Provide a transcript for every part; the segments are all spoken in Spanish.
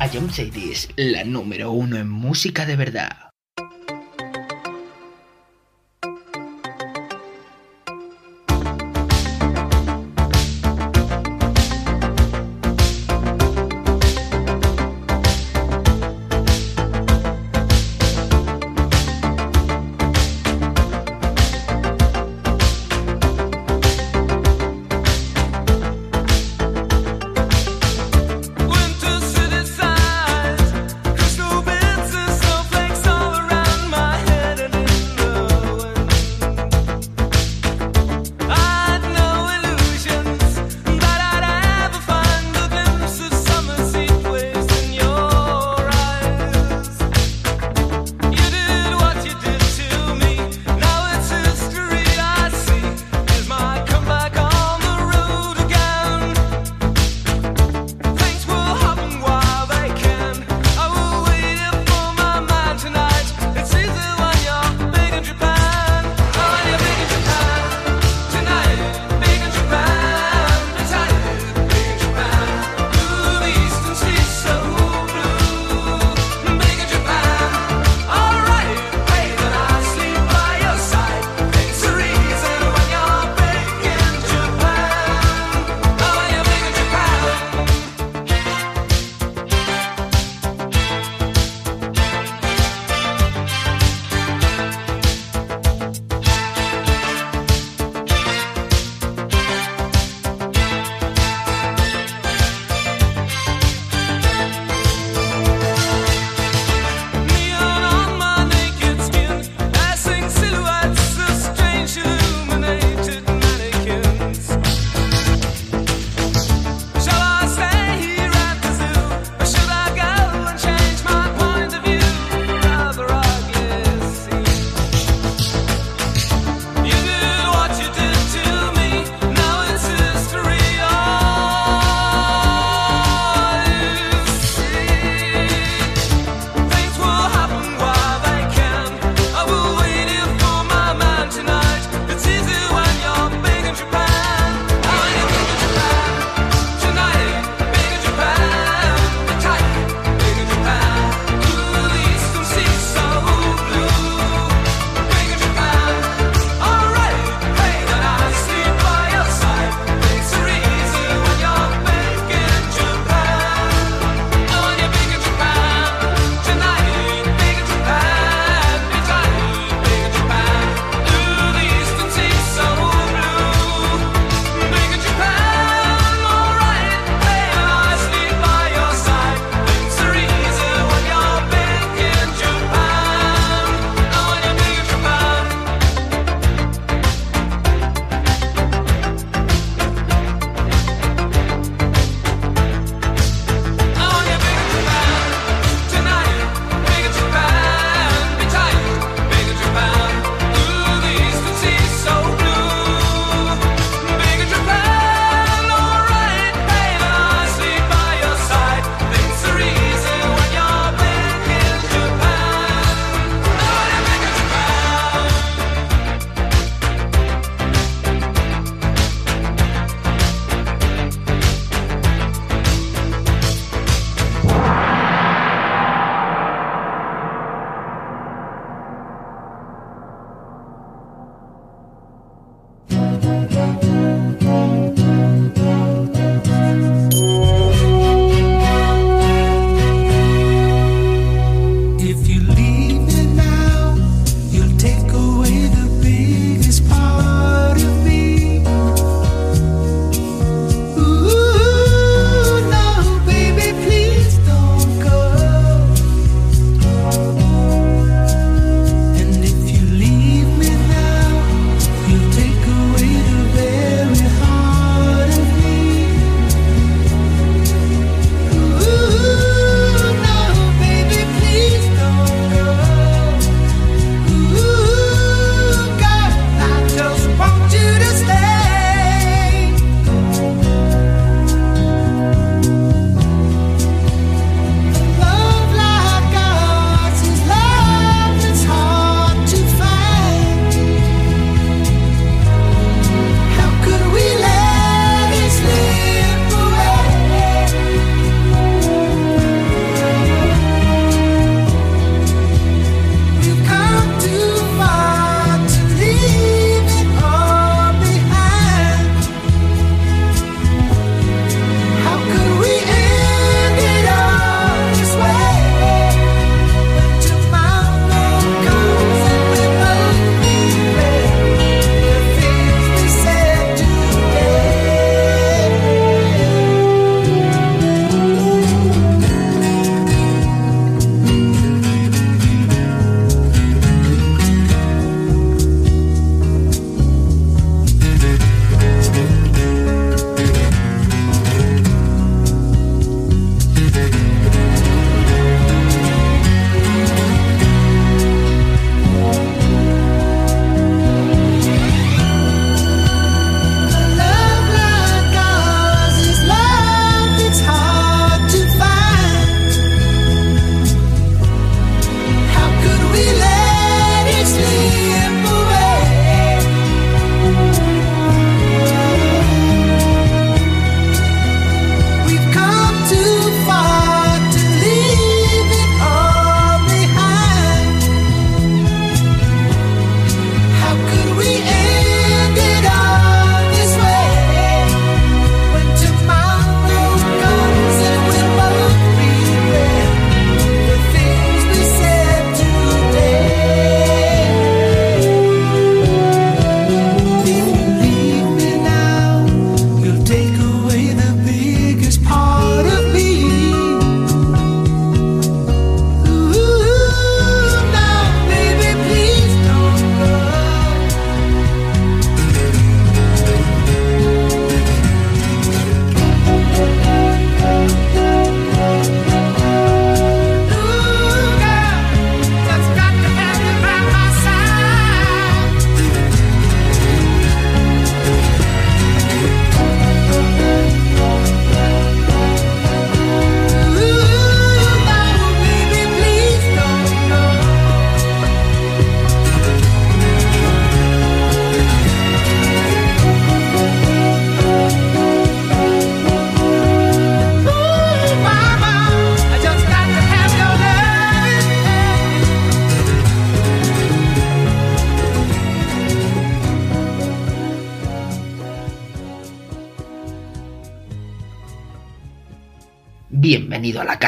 A Cities, la número uno en música de verdad.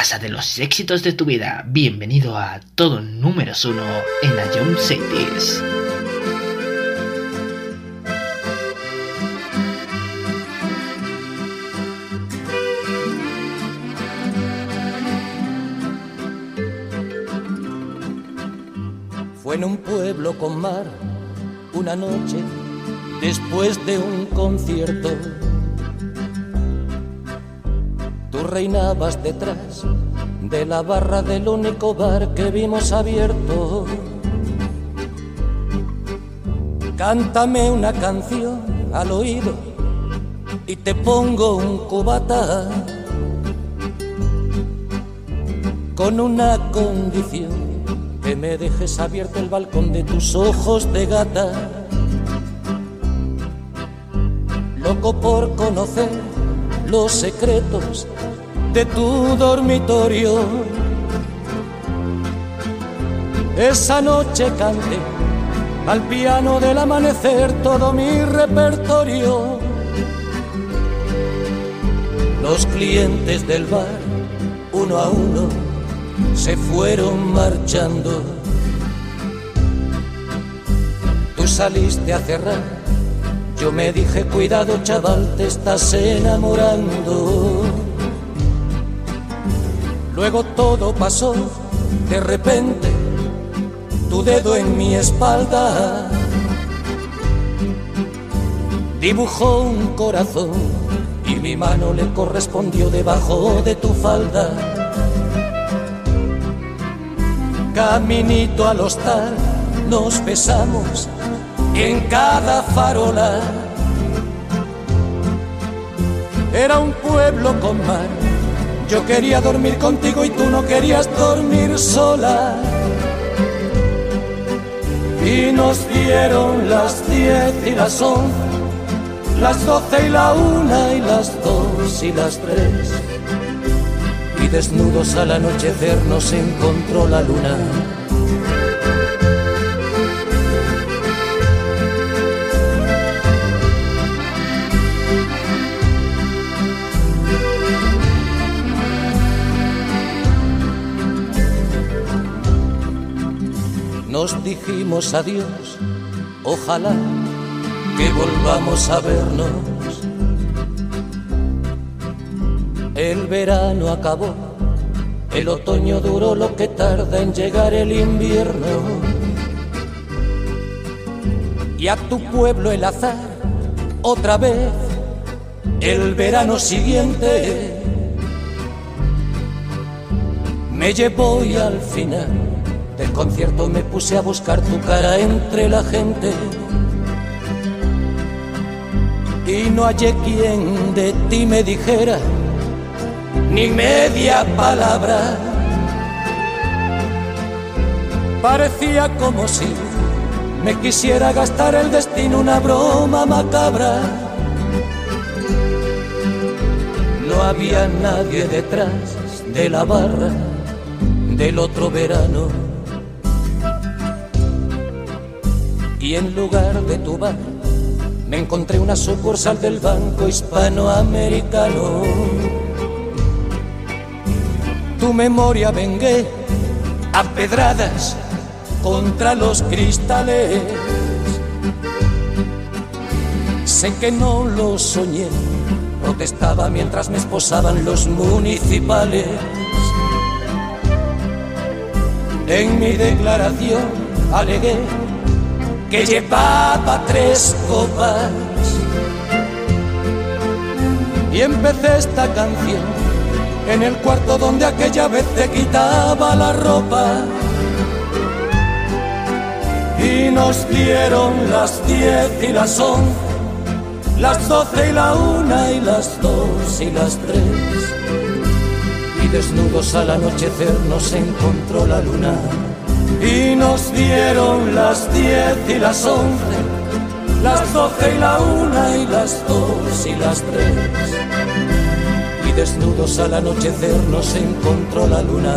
Casa de los éxitos de tu vida. Bienvenido a todo números uno en la Young Cities. Fue en un pueblo con mar, una noche después de un concierto detrás de la barra del único bar que vimos abierto. Cántame una canción al oído y te pongo un cubata con una condición que me dejes abierto el balcón de tus ojos de gata. Loco por conocer los secretos de tu dormitorio. Esa noche canté al piano del amanecer todo mi repertorio. Los clientes del bar, uno a uno, se fueron marchando. Tú saliste a cerrar, yo me dije, cuidado chaval, te estás enamorando. Luego todo pasó, de repente, tu dedo en mi espalda dibujó un corazón y mi mano le correspondió debajo de tu falda. Caminito al hostal nos besamos en cada farola. Era un pueblo con mar yo quería dormir contigo y tú no querías dormir sola. Y nos dieron las diez y las once, las doce y la una y las dos y las tres. Y desnudos al anochecer nos encontró la luna. Dijimos adiós, ojalá que volvamos a vernos. El verano acabó, el otoño duró lo que tarda en llegar el invierno. Y a tu pueblo el azar, otra vez, el verano siguiente, me llevó y al final del concierto me puse a buscar tu cara entre la gente y no hallé quien de ti me dijera ni media palabra. Parecía como si me quisiera gastar el destino una broma macabra. No había nadie detrás de la barra del otro verano y en lugar de tu bar me encontré una sucursal del Banco Hispanoamericano. Tu memoria vengué a pedradas contra los cristales. Sé que no lo soñé, protestaba mientras me esposaban los municipales. En mi declaración alegué que llevaba tres copas. Y empecé esta canción en el cuarto donde aquella vez te quitaba la ropa. Y nos dieron las diez y las once, las doce y la una y las dos y las tres. Y desnudos al anochecer nos encontró la luna y nos dieron las diez y las once, las doce y la una y las dos y las tres. Y desnudos al anochecer nos encontró la luna.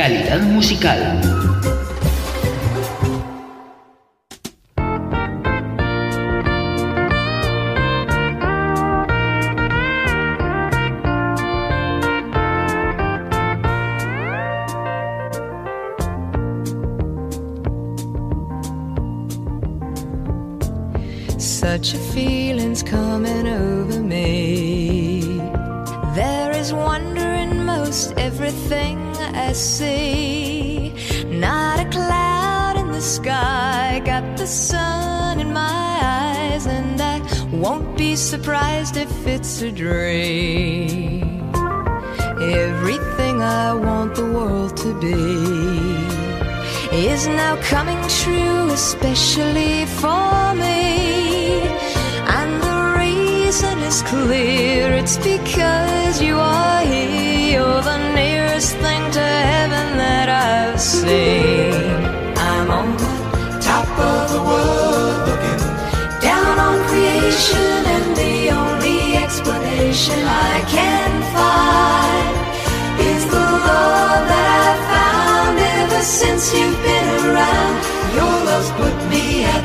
Calidad musical.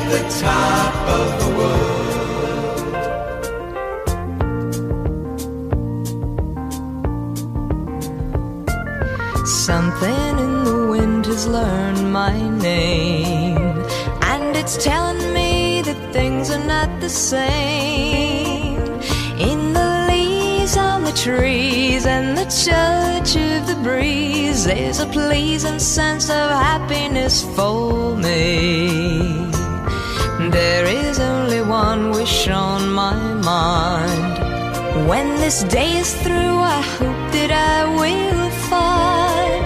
The top of the world. Something in the wind has learned my name, and it's telling me that things are not the same. In the leaves on the trees and the touch of the breeze, there's a pleasing sense of happiness for me. There is only one wish on my mind. When this day is through, I hope that I will find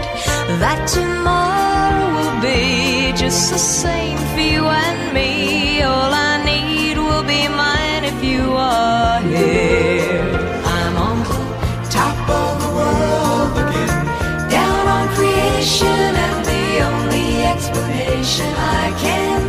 that tomorrow will be just the same for you and me. All I need will be mine if you are here. I'm on the top of the world again, down on creation, and the only explanation I can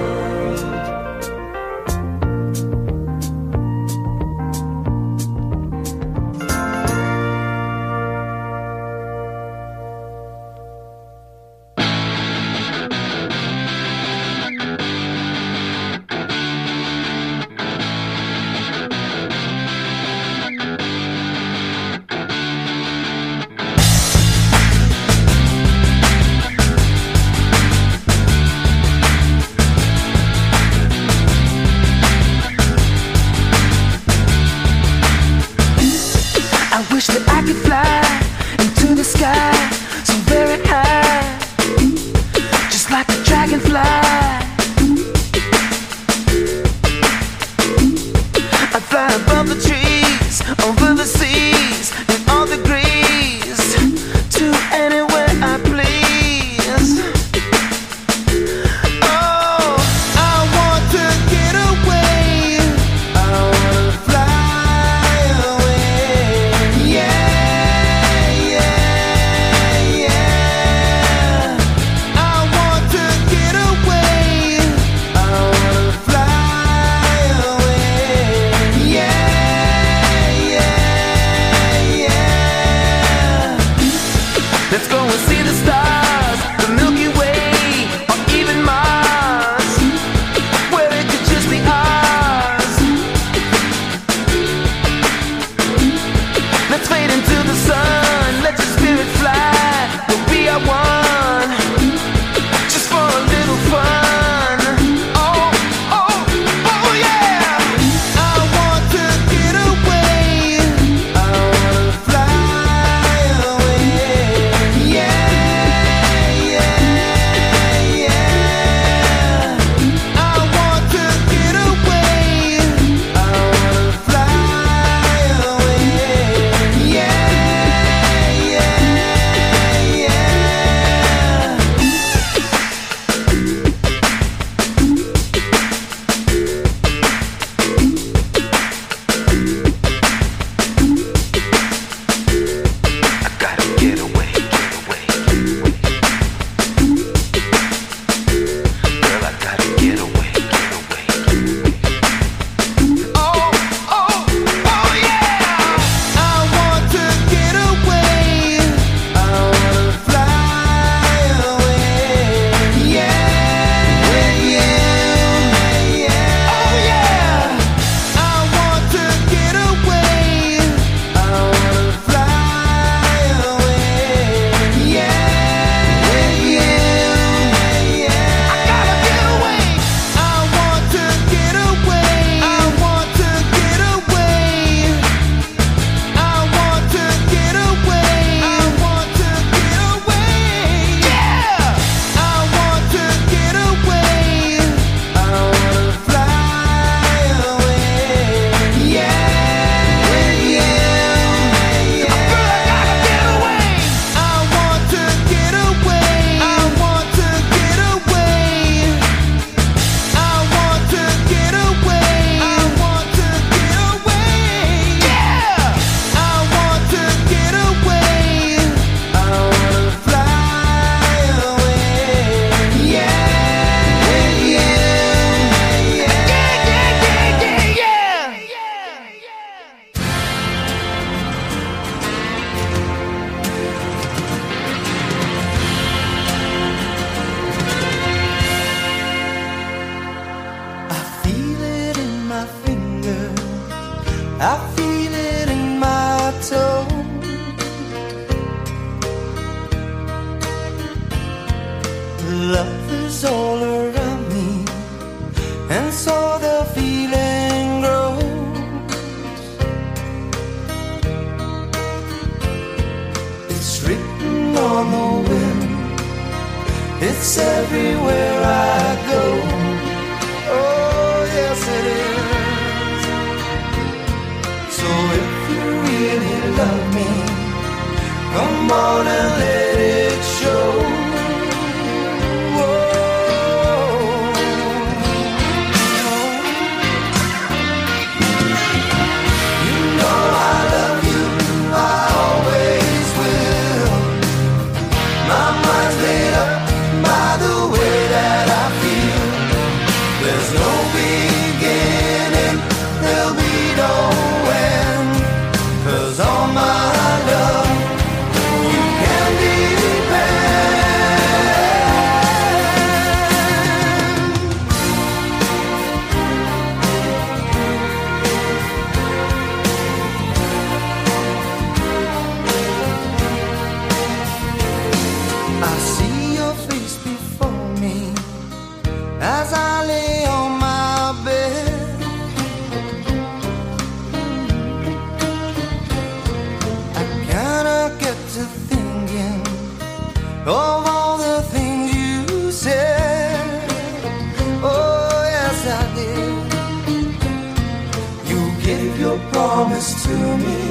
promise to me,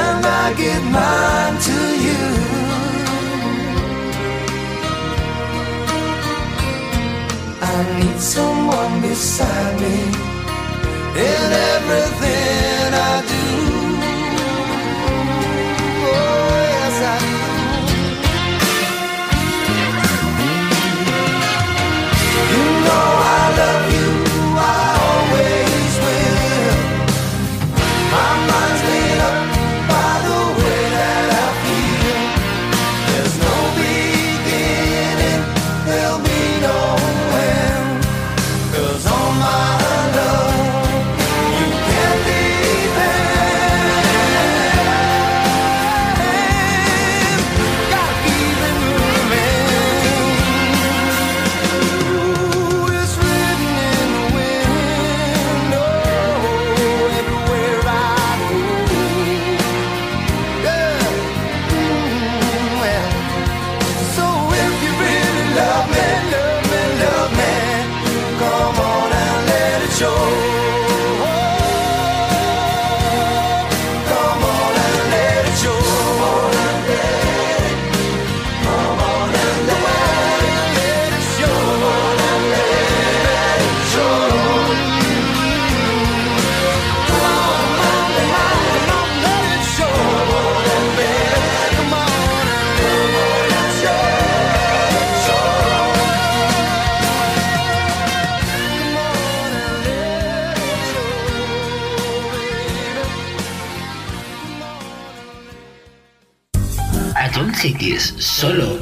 and I give mine to you. I need someone beside me in everything. solo.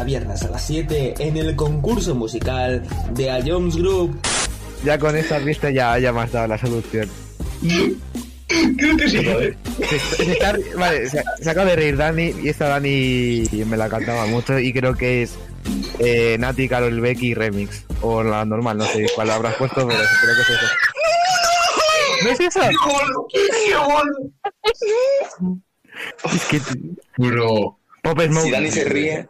Cada viernes a las 7 en el concurso musical de A Jones Group. Ya con esa vista ya, ya me has dado la solución. Creo que sí, joder. Se, se está- vale, se, se acaba de reír Dani y esta Dani me la cantaba mucho y creo que es eh, Nati, Carol Becky Remix. O la normal, no sé cuál habrás puesto, pero creo que es eso. ¿No es eso? Es que Bro. Pop Smoke. Si Dani se ríe,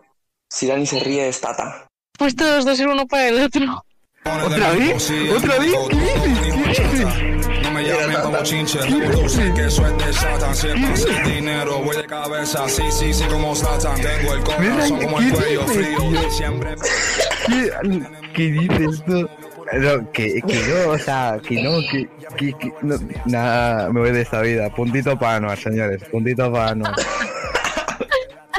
si Dani se ríe es Tata. Pues todos dos el uno para el otro. ¿Otra vez? ¿Otra vez? ¿Qué dices? ¿Qué dices? No me llamen como chinche, tú sé que soy de Satan. Si es pasa el dinero, voy de cabeza. Sí, sí, sí, como Satan. Tengo el corazón como el cuello frío. Siempre. ¿Qué, ¿Qué dices tú? No, que, que no, o sea, que no, que, que, que no, nada, me voy de esta vida. Puntito para Anuar, señores, puntito para Anuar.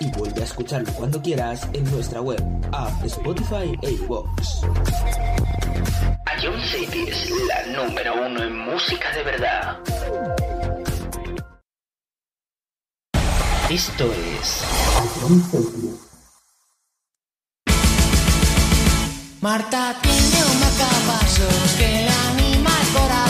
y vuelve a escucharlo cuando quieras en nuestra web, app, Spotify e iVoox. Ion City es la número uno en música de verdad. Esto es Marta tiene un caballos que le anima el.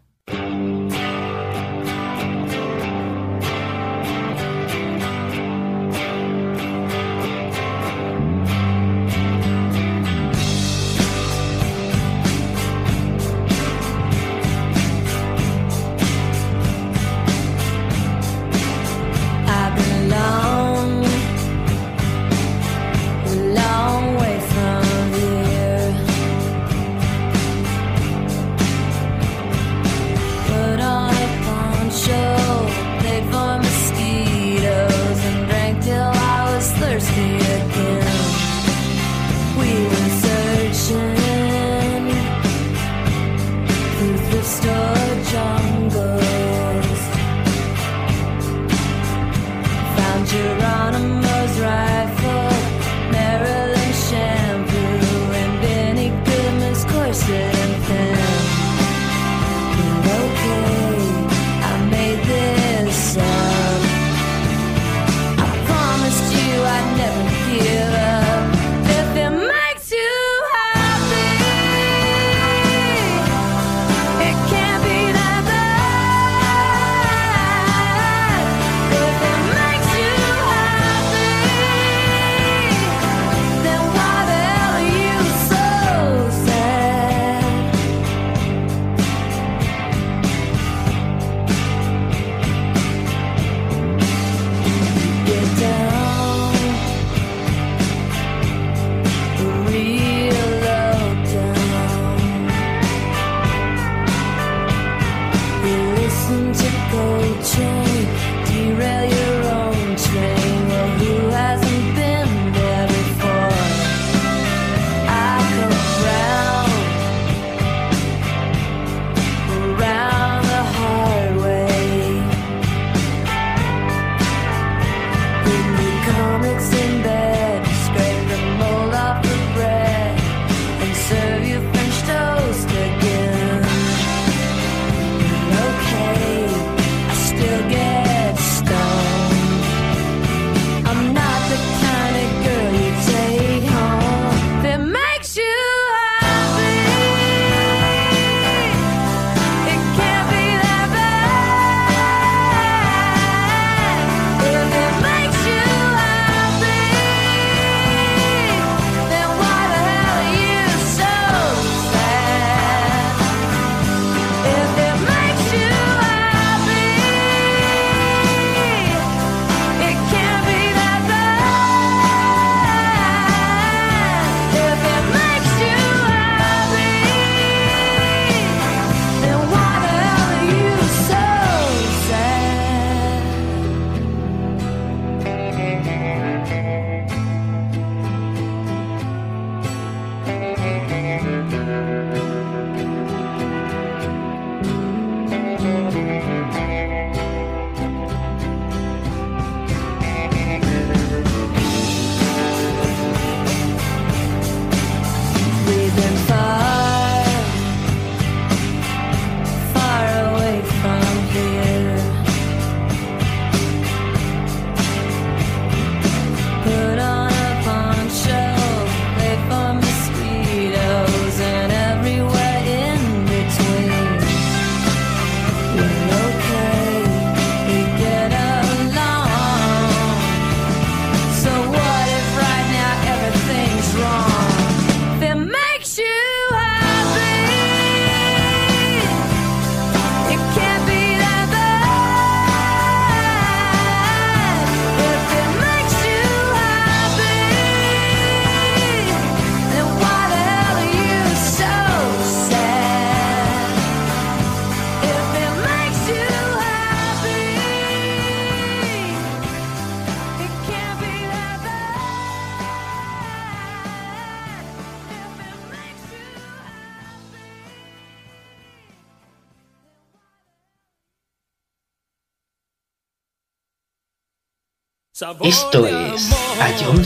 Esto es A John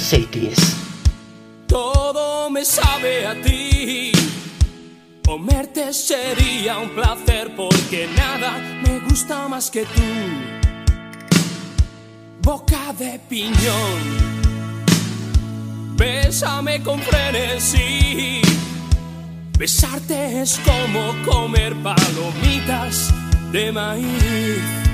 Todo me sabe a ti. Comerte sería un placer porque nada me gusta más que tú. Boca de piñón. Bésame con frenesí. Besarte es como comer palomitas de maíz.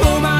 Espuma del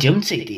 adjuncted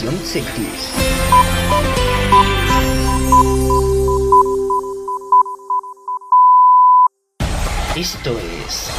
John Esto es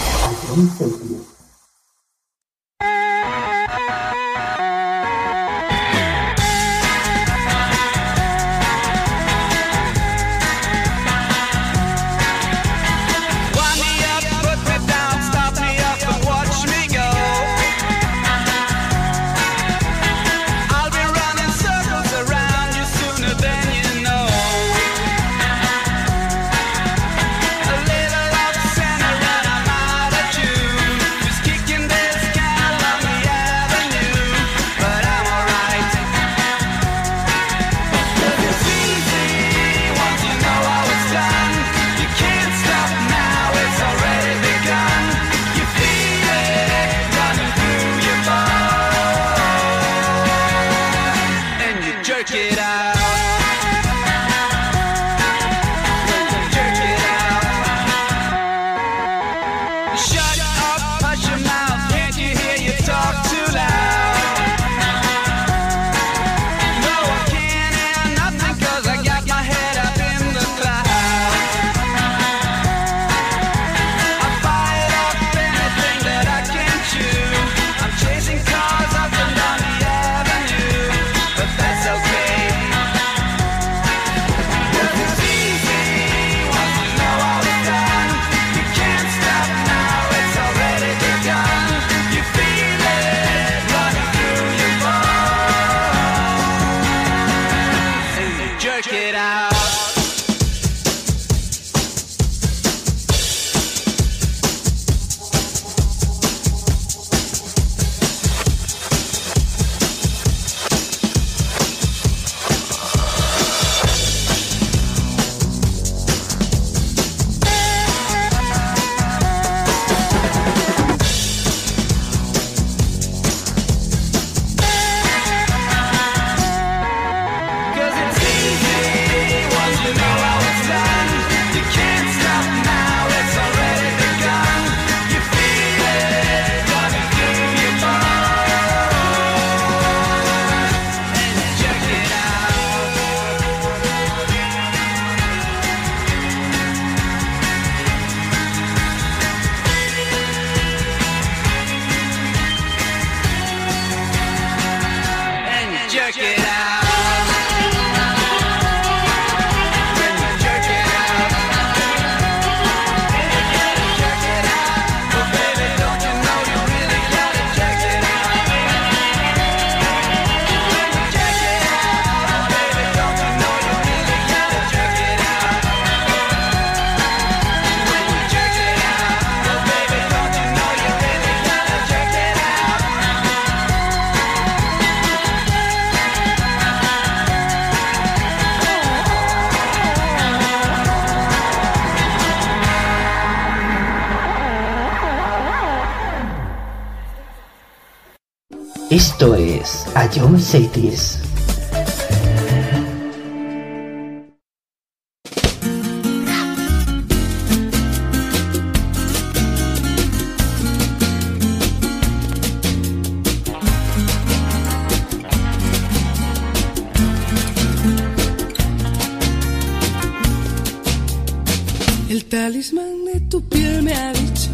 El talismán de tu piel me ha dicho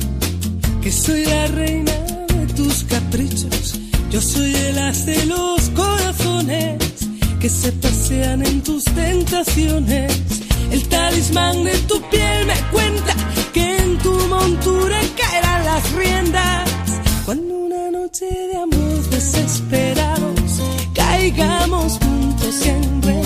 que soy la reina de tus caprichos. Yo soy el as de los corazones que se pasean en tus tentaciones. El talismán de tu piel me cuenta que en tu montura caerán las riendas. Cuando una noche de amor desesperados caigamos juntos y enredados,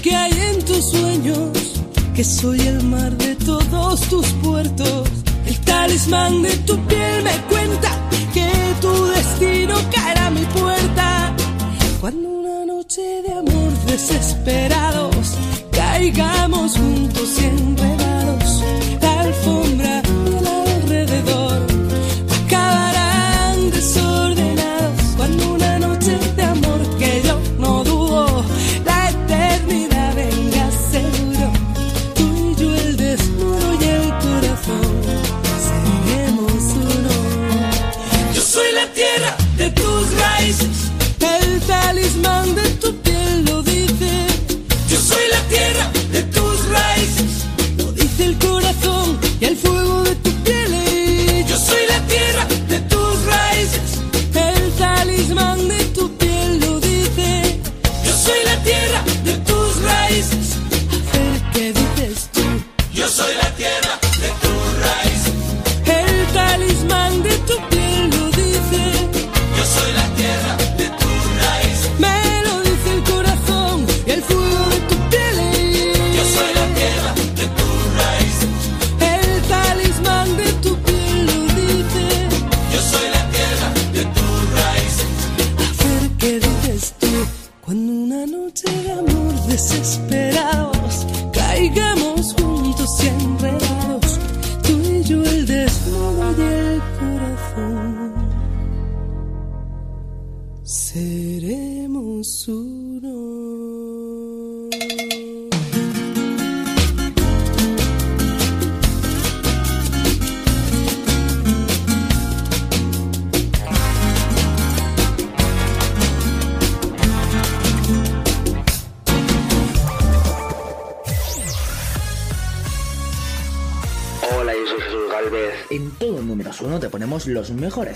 que hay en tus sueños, que soy el mar de todos tus puertos. El talismán de tu piel me cuenta que tu destino caerá a mi puerta. Cuando una noche de amor desesperados caigamos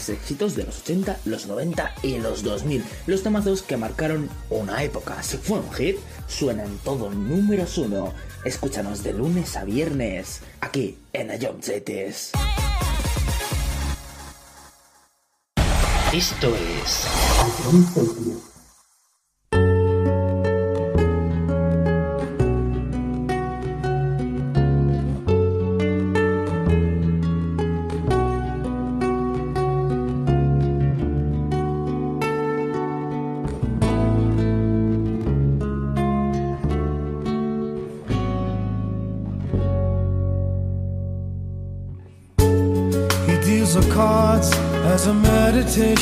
éxitos de los 80, los 90 y los 2000. Los temazos que marcaron una época. Si fue un hit, suena en todo números uno. Escúchanos de lunes a viernes, aquí en Ayom Zetes. Esto es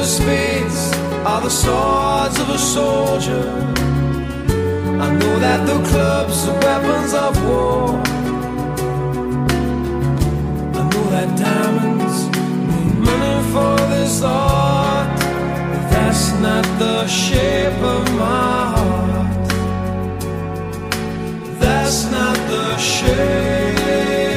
The spades are the swords of a soldier. I know that the clubs are weapons of war. I know that diamonds mean money for this art, but that's not the shape of my heart. That's not the shape,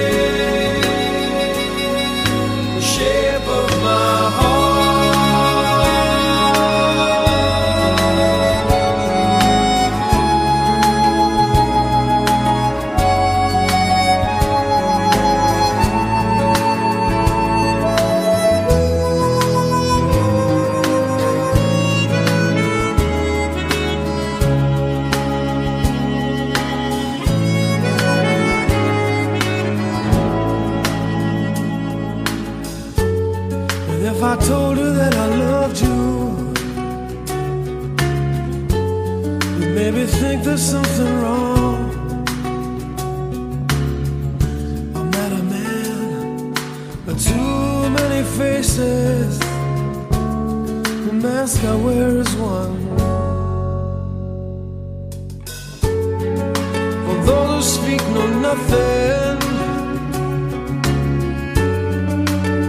Wear is one. For those who speak know nothing.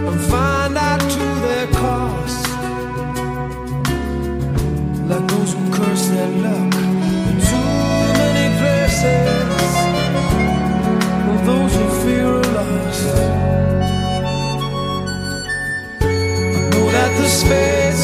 and find out to their cost. Like those who curse their luck in too many places, or those who fear a loss I know that the spades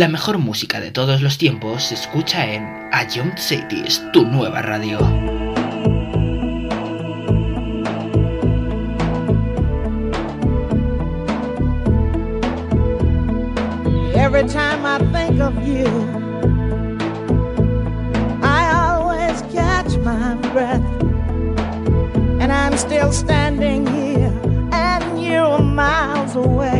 La mejor música de todos los tiempos se escucha en A Young Cities, tu nueva radio. Every time I think of you, I always catch my breath, and I'm still standing here, and you're miles away.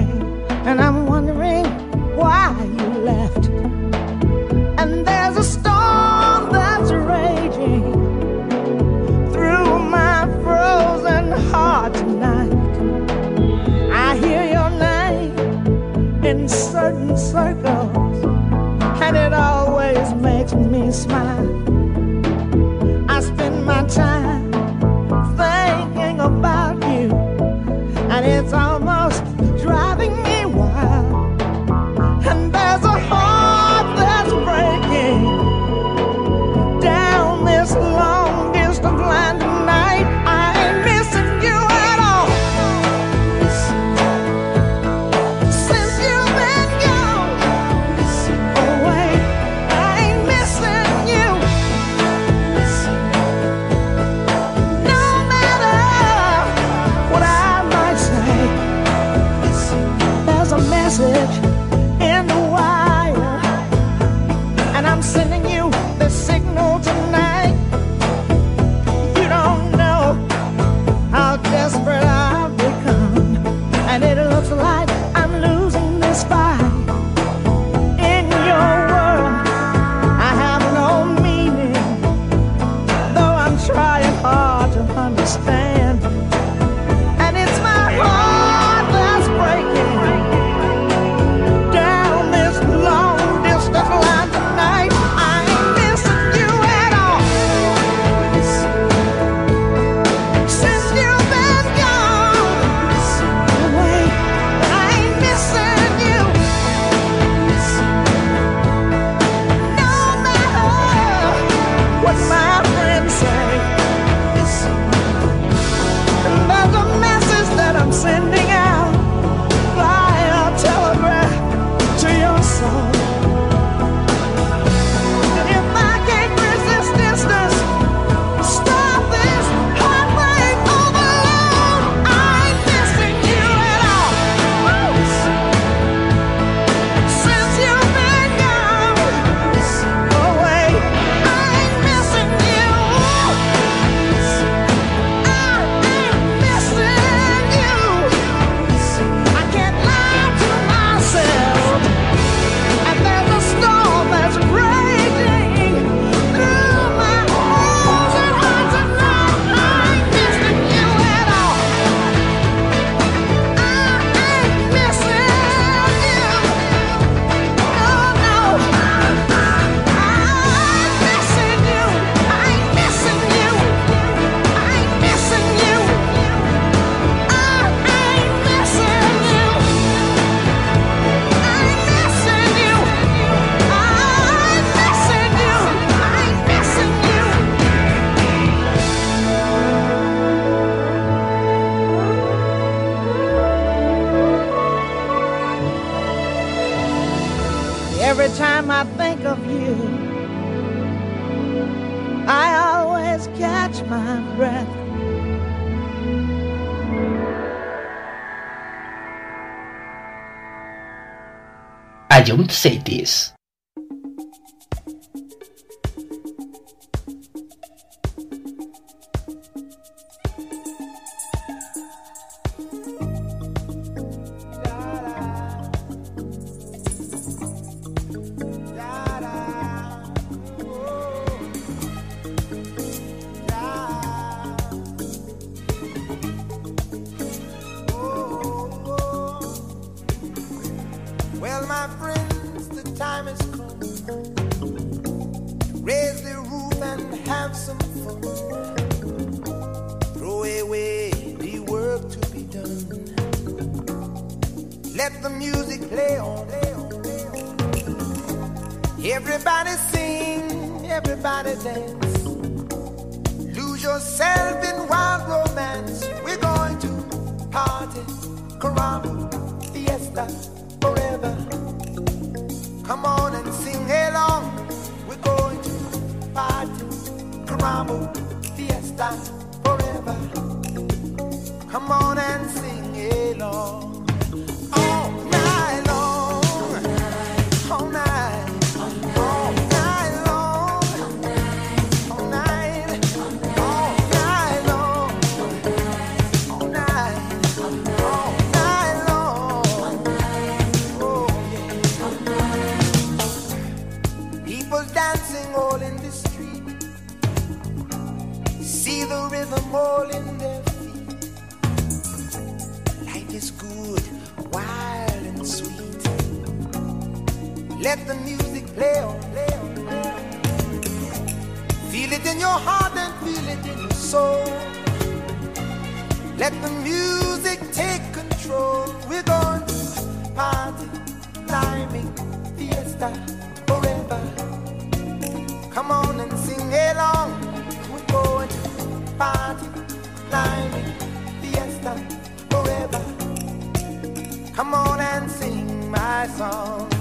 I don't say this. Come on and sing along. We're going to party, climbing, fiesta, forever. Come on and sing my song.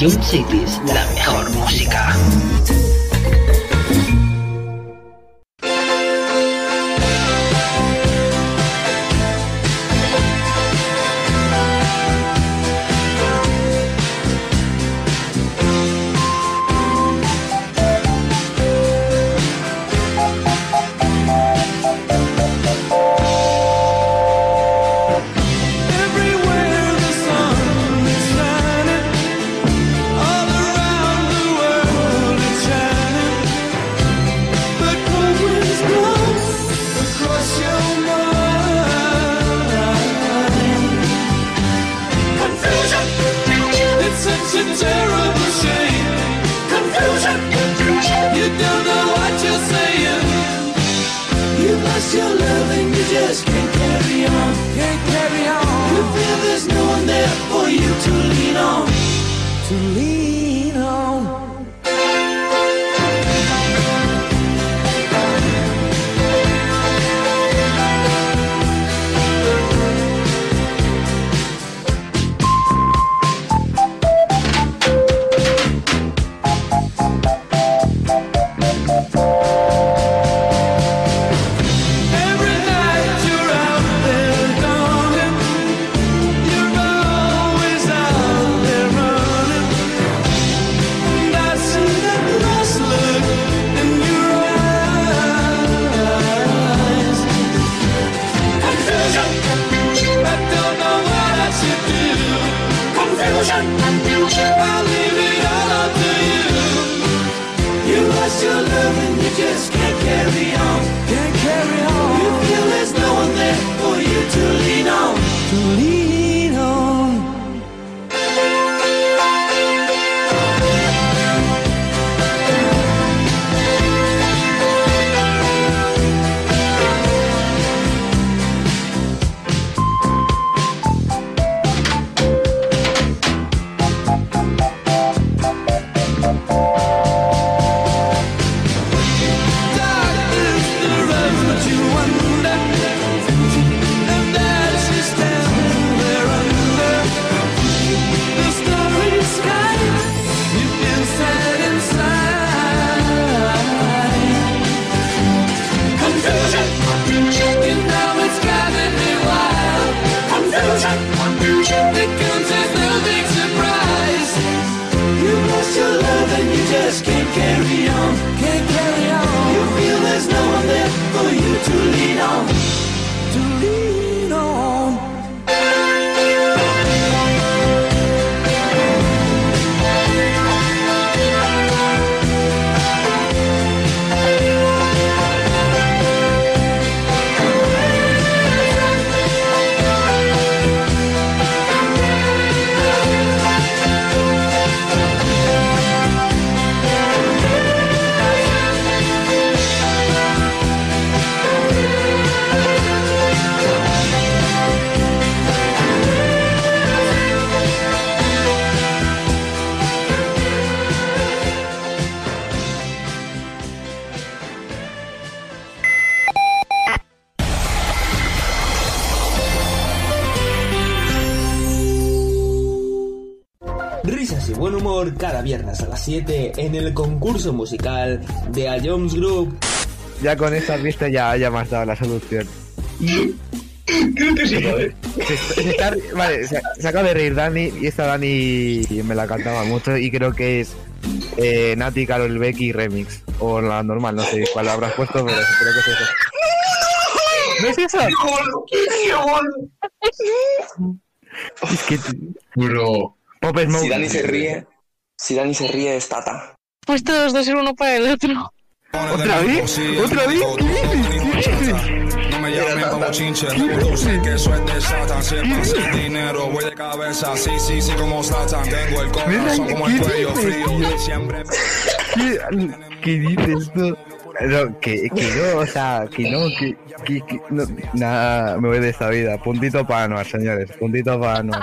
Young Cities, la mejor música. 7 en el concurso musical de A Jones Group. Ya con estas vistas ya, ya me has dado la solución. Creo que sí, joder. Se, se está- vale, se, se acaba de reír Dani y esta Dani me la cantaba mucho y creo que es eh, Nati, Carol Becky Remix. O la normal, no sé cuál habrás puesto, pero creo que es eso. ¿No es eso? Es que... Bro. Pop Smoke. Si Dani se ríe, si Dani se ríe es Tata. Pues todos dos ser uno para el otro. ¿Otra vez? ¿Otra vez? ¿Qué dices? ¿Qué dices? No me llamen como chinche, tú sé que es de Satan. Si es fácil dinero, voy de cabeza. Sí, sí, sí, como Satan. Tengo el corazón como el cuello frío. Siempre. ¿Qué, qué dices tú? No, que, que no, o sea, que no, que, que, que no, nada, me voy de esta vida. Puntito para Anuar, señores, puntito para Anuar.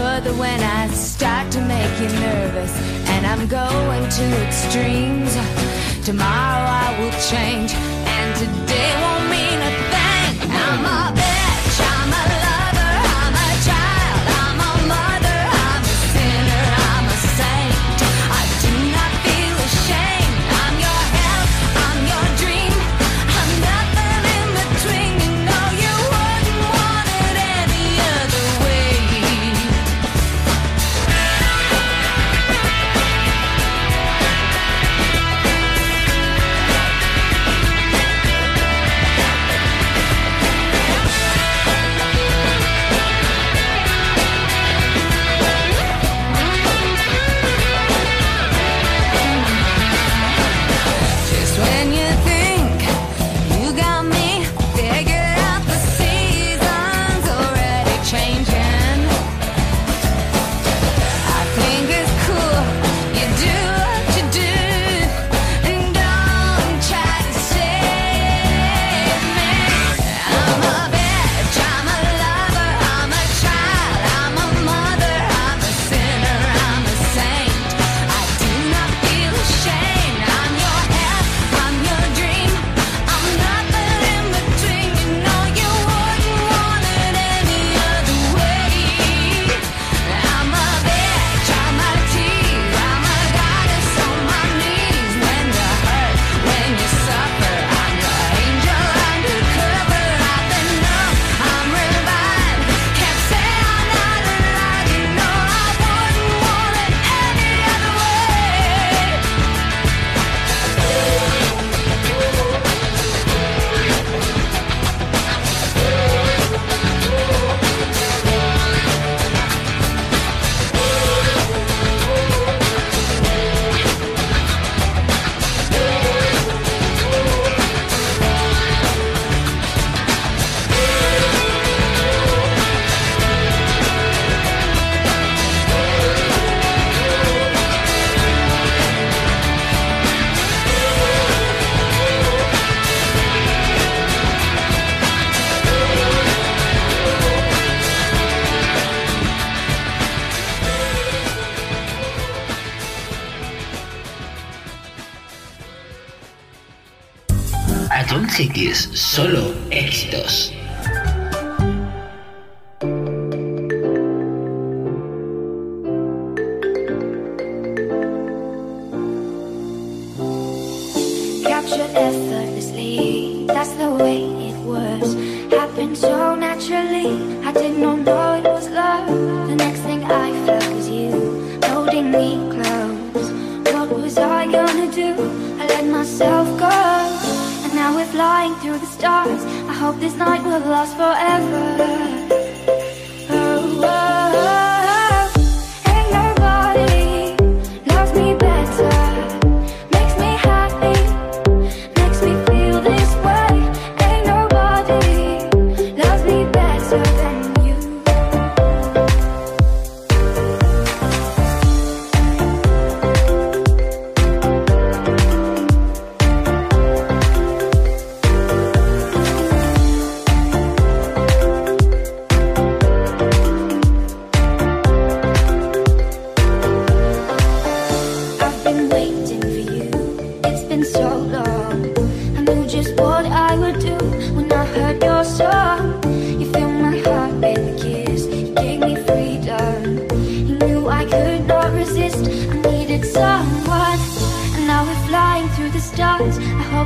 That when I start to make you nervous. And I'm going to extremes. Tomorrow I will change, and today won't mean a thing. I'm up.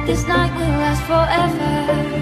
This night will last forever.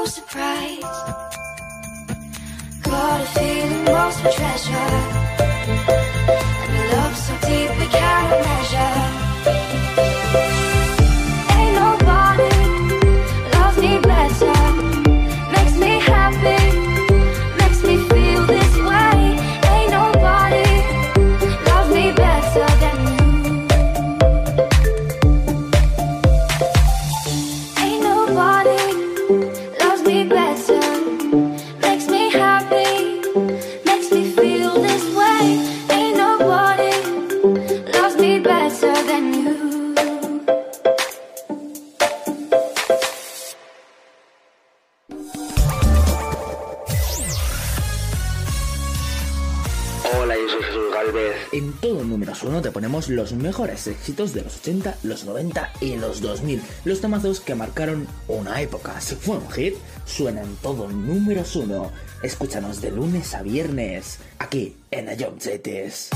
No surprise. Got a feeling most we treasure. And love so deep we cannot measure. Los mejores éxitos de los 80, los 90 y los 2000. Los temazos que marcaron una época. Si fue un hit, suenan todo números uno. Escúchanos de lunes a viernes, aquí en Ayomchetes.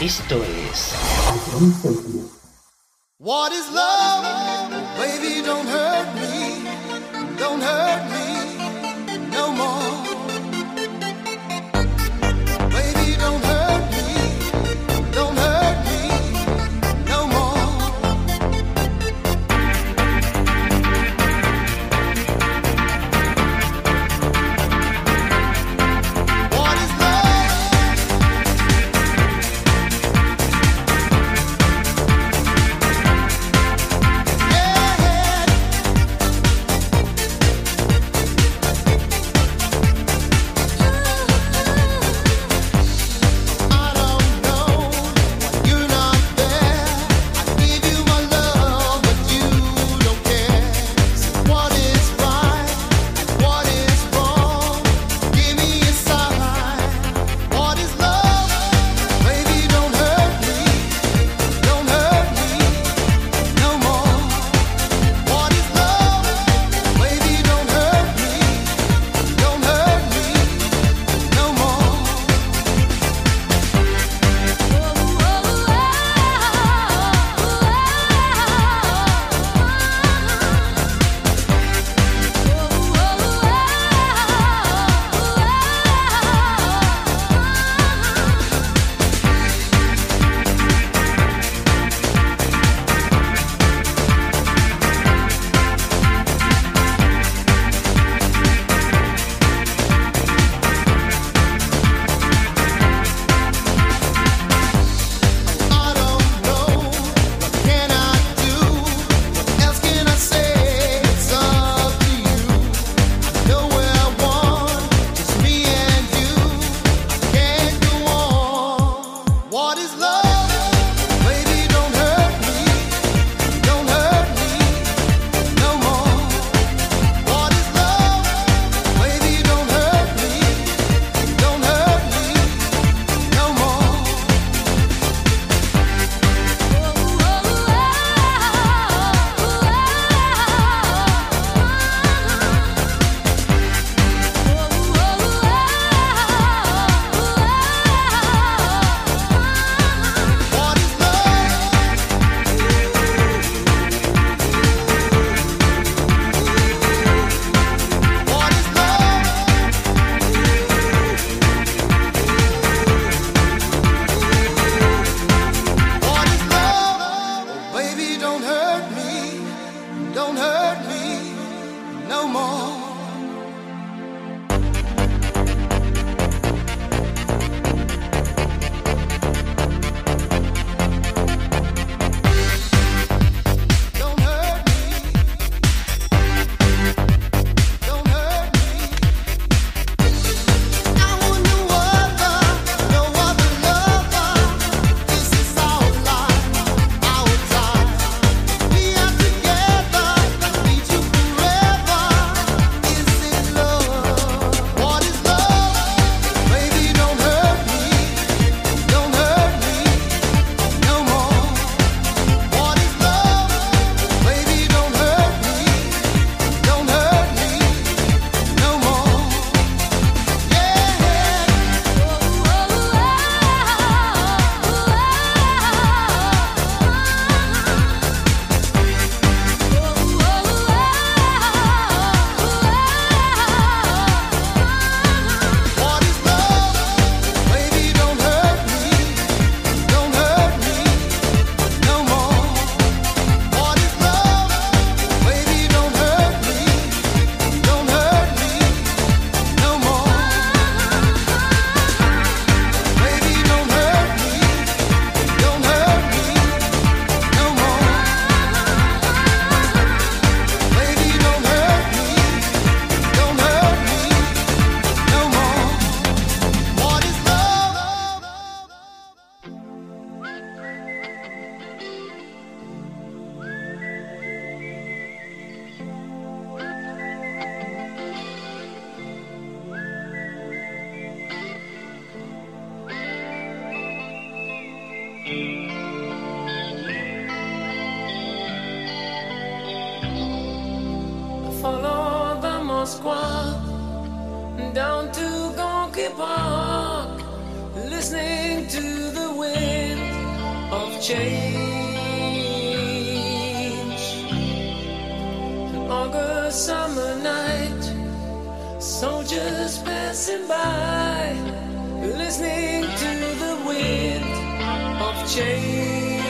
Esto es What is love? Baby, don't hurt me. Don't hurt me a summer night. Soldiers passing by, listening to the wind of change.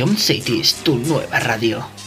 Ion City es tu nueva radio.